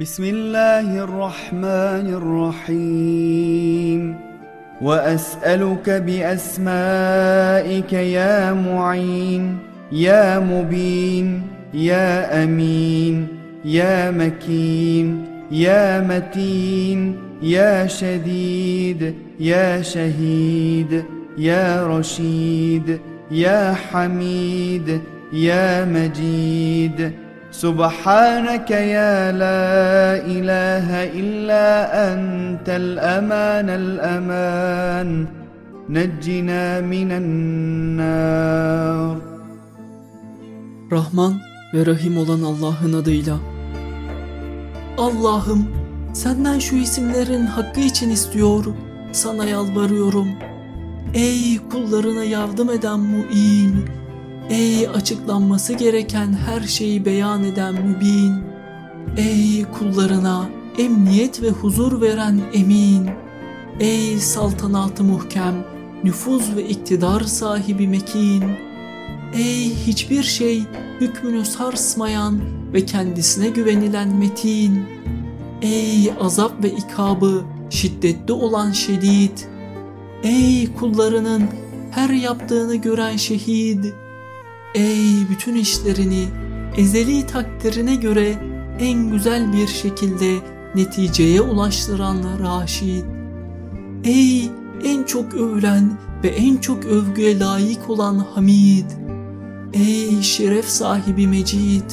بسم الله الرحمن الرحيم واسالك باسمائك يا معين يا مبين يا امين يا مكين يا متين يا شديد يا شهيد يا رشيد يا حميد يا مجيد سبحانك يا لا إله إلا أنت الأمان الأمان نجنا من النار Rahman ve Rahim olan Allah'ın adıyla. Allah'ım senden şu isimlerin hakkı için istiyor, sana yalvarıyorum. Ey kullarına yardım eden mu'in, ey açıklanması gereken her şeyi beyan eden mübin, ey kullarına emniyet ve huzur veren emin, ey saltanatı muhkem, nüfuz ve iktidar sahibi mekin, ey hiçbir şey hükmünü sarsmayan ve kendisine güvenilen metin, ey azap ve ikabı şiddetli olan şedid, ey kullarının her yaptığını gören şehid, ey bütün işlerini ezeli takdirine göre en güzel bir şekilde neticeye ulaştıran Raşid. Ey en çok övülen ve en çok övgüye layık olan Hamid. Ey şeref sahibi Mecid.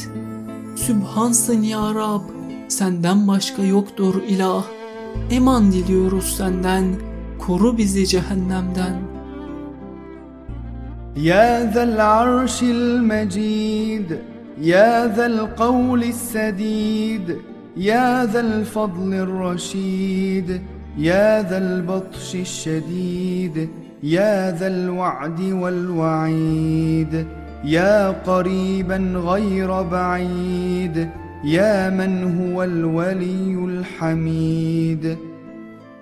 Sübhansın ya Rab. Senden başka yoktur ilah. Eman diliyoruz senden. Koru bizi cehennemden. يا ذا العرش المجيد يا ذا القول السديد يا ذا الفضل الرشيد يا ذا البطش الشديد يا ذا الوعد والوعيد يا قريبا غير بعيد يا من هو الولي الحميد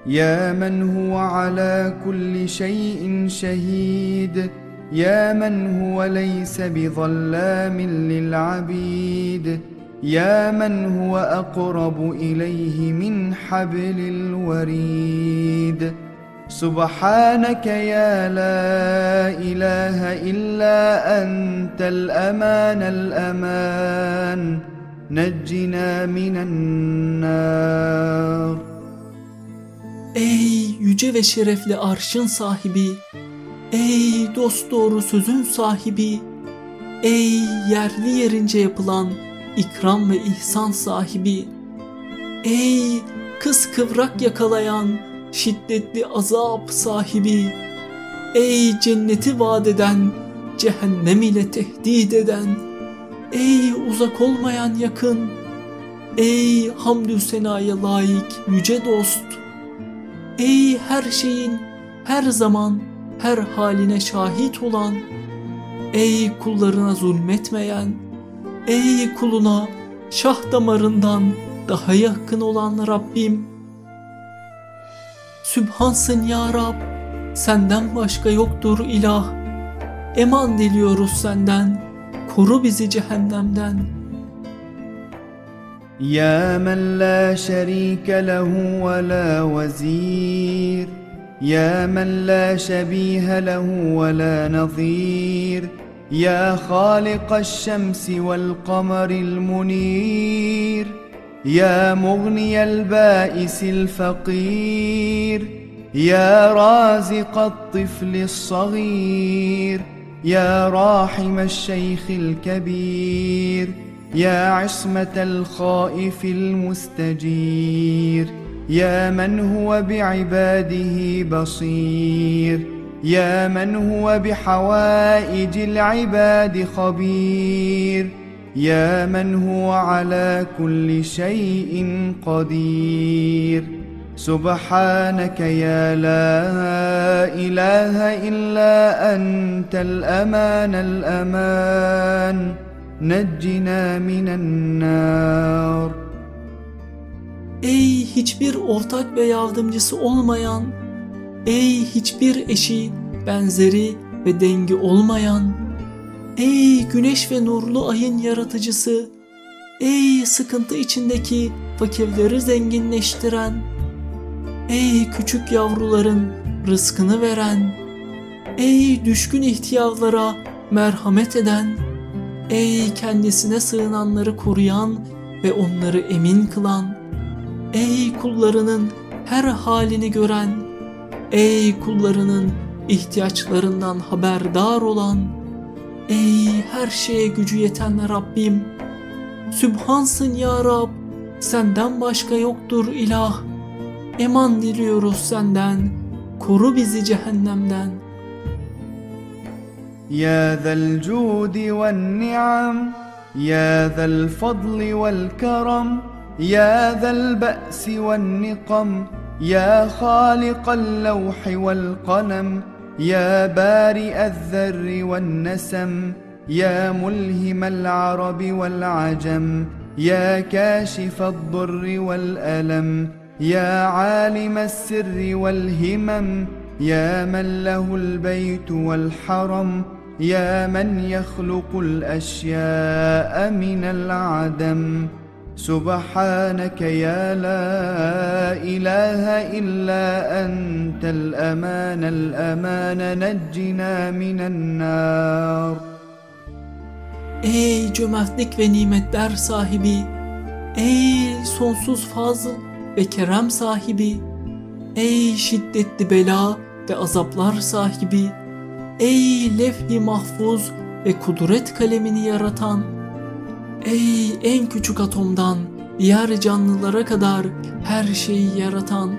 يا من هو على كل شيء شهيد يا من هو ليس بظلام للعبيد. يا من هو أقرب إليه من حبل الوريد. سبحانك يا لا إله إلا أنت الأمان الأمان. نجنا من النار. Ey yüce ve şerefli arşın sahibi, ey dost doğru sözün sahibi, ey yerli yerince yapılan ikram ve ihsan sahibi, ey kız kıvrak yakalayan şiddetli azap sahibi, ey cenneti vaat eden, cehennem ile tehdit eden, ey uzak olmayan yakın, ey hamdü senaya layık yüce dost, Ey her şeyin her zaman her haline şahit olan, ey kullarına zulmetmeyen, ey kuluna şah damarından daha yakın olan Rabbim. Sübhansın ya Rab, senden başka yoktur ilah. Eman diliyoruz senden, koru bizi cehennemden. Ya men la şerike lehu ve la vezir. يا من لا شبيه له ولا نظير يا خالق الشمس والقمر المنير يا مغني البائس الفقير يا رازق الطفل الصغير يا راحم الشيخ الكبير يا عصمة الخائف المستجير. يا من هو بعباده بصير. يا من هو بحوائج العباد خبير. يا من هو على كل شيء قدير. سبحانك يا لا إله إلا أنت الأمان الأمان. نجنا من النار. Ey hiçbir ortak ve yardımcısı olmayan, ey hiçbir eşi, benzeri ve dengi olmayan, ey güneş ve nurlu ayın yaratıcısı, Ey sıkıntı içindeki fakirleri zenginleştiren, ey küçük yavruların rızkını veren, ey düşkün ihtiyarlara merhamet eden, ey kendisine sığınanları koruyan ve onları emin kılan, Ey kullarının her halini gören, ey kullarının ihtiyaçlarından haberdar olan, ey her şeye gücü yeten Rabbim, Sübhansın ya Rab, senden başka yoktur ilah. Eman diliyoruz senden, koru bizi cehennemden. Ya zel cudi vel ni'am, ya zel fadli vel keram, يا ذا البأس والنقم يا خالق اللوح والقلم يا بارئ الذر والنسم يا ملهم العرب والعجم يا كاشف الضر والألم يا عالم السر والهمم يا من له البيت والحرم يا من يخلق الأشياء من العدم. سبحانك يا لا إله إلا أنت الأمان الأمان نجنا من النار Ey cömertlik ve nimetler sahibi, ey sonsuz fazl ve kerem sahibi, ey şiddetli bela ve azaplar sahibi, ey levh-i mahfuz ve kudret kalemini yaratan, ey en küçük atomdan diğer canlılara kadar her şeyi yaratan,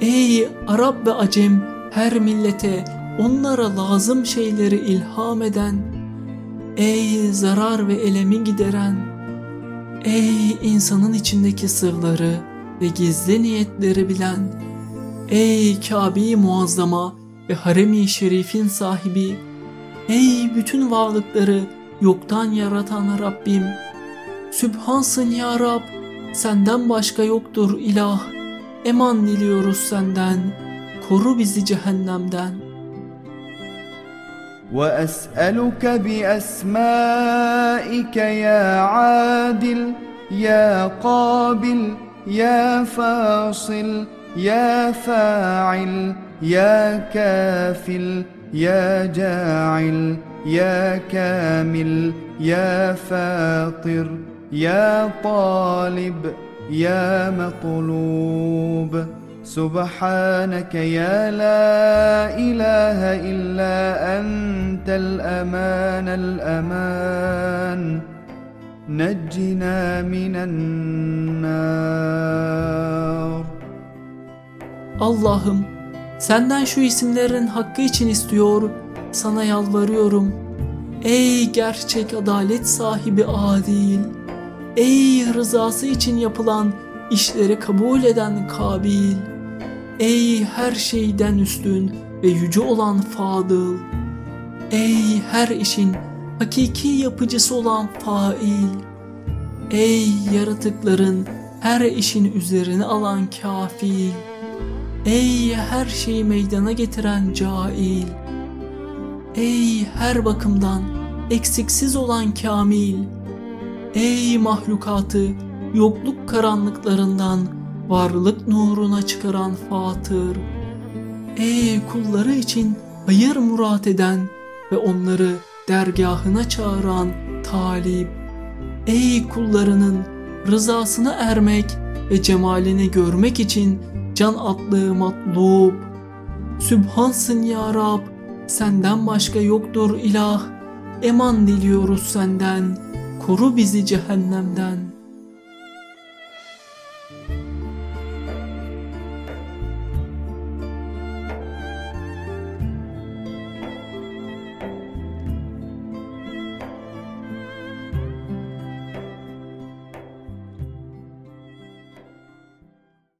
ey Arap ve Acem her millete onlara lazım şeyleri ilham eden, Ey zarar ve elemi gideren, ey insanın içindeki sırları ve gizli niyetleri bilen, ey Kabe-i Muazzama ve Harem-i Şerif'in sahibi, ey bütün varlıkları yoktan yaratan Rabbim, Sübhansın ya Rab, senden başka yoktur ilah, eman diliyoruz senden, koru bizi cehennemden.'' واسالك باسمائك يا عادل يا قابل يا فاصل يا فاعل يا كافل يا جاعل يا كامل يا فاطر يا طالب يا مطلوب سبحانك يا لا إله إلا أنت الأمان الأمان نجنا من النار Allah'ım senden şu isimlerin hakkı için istiyor, sana yalvarıyorum. Ey gerçek adalet sahibi adil, Ey rızası için yapılan işleri kabul eden kabil, Ey her şeyden üstün ve yüce olan Fadıl. Ey her işin hakiki yapıcısı olan Fail. Ey yaratıkların her işin üzerine alan kafil. Ey her şeyi meydana getiren cail. Ey her bakımdan eksiksiz olan kamil. Ey mahlukatı yokluk karanlıklarından varlık nuruna çıkaran Fatır. Ey kulları için hayır murat eden ve onları dergahına çağıran Talip. Ey kullarının rızasına ermek ve cemalini görmek için can atlığı matlub. Sübhansın ya Rab, senden başka yoktur ilah. Eman diliyoruz senden, koru bizi cehennemden.''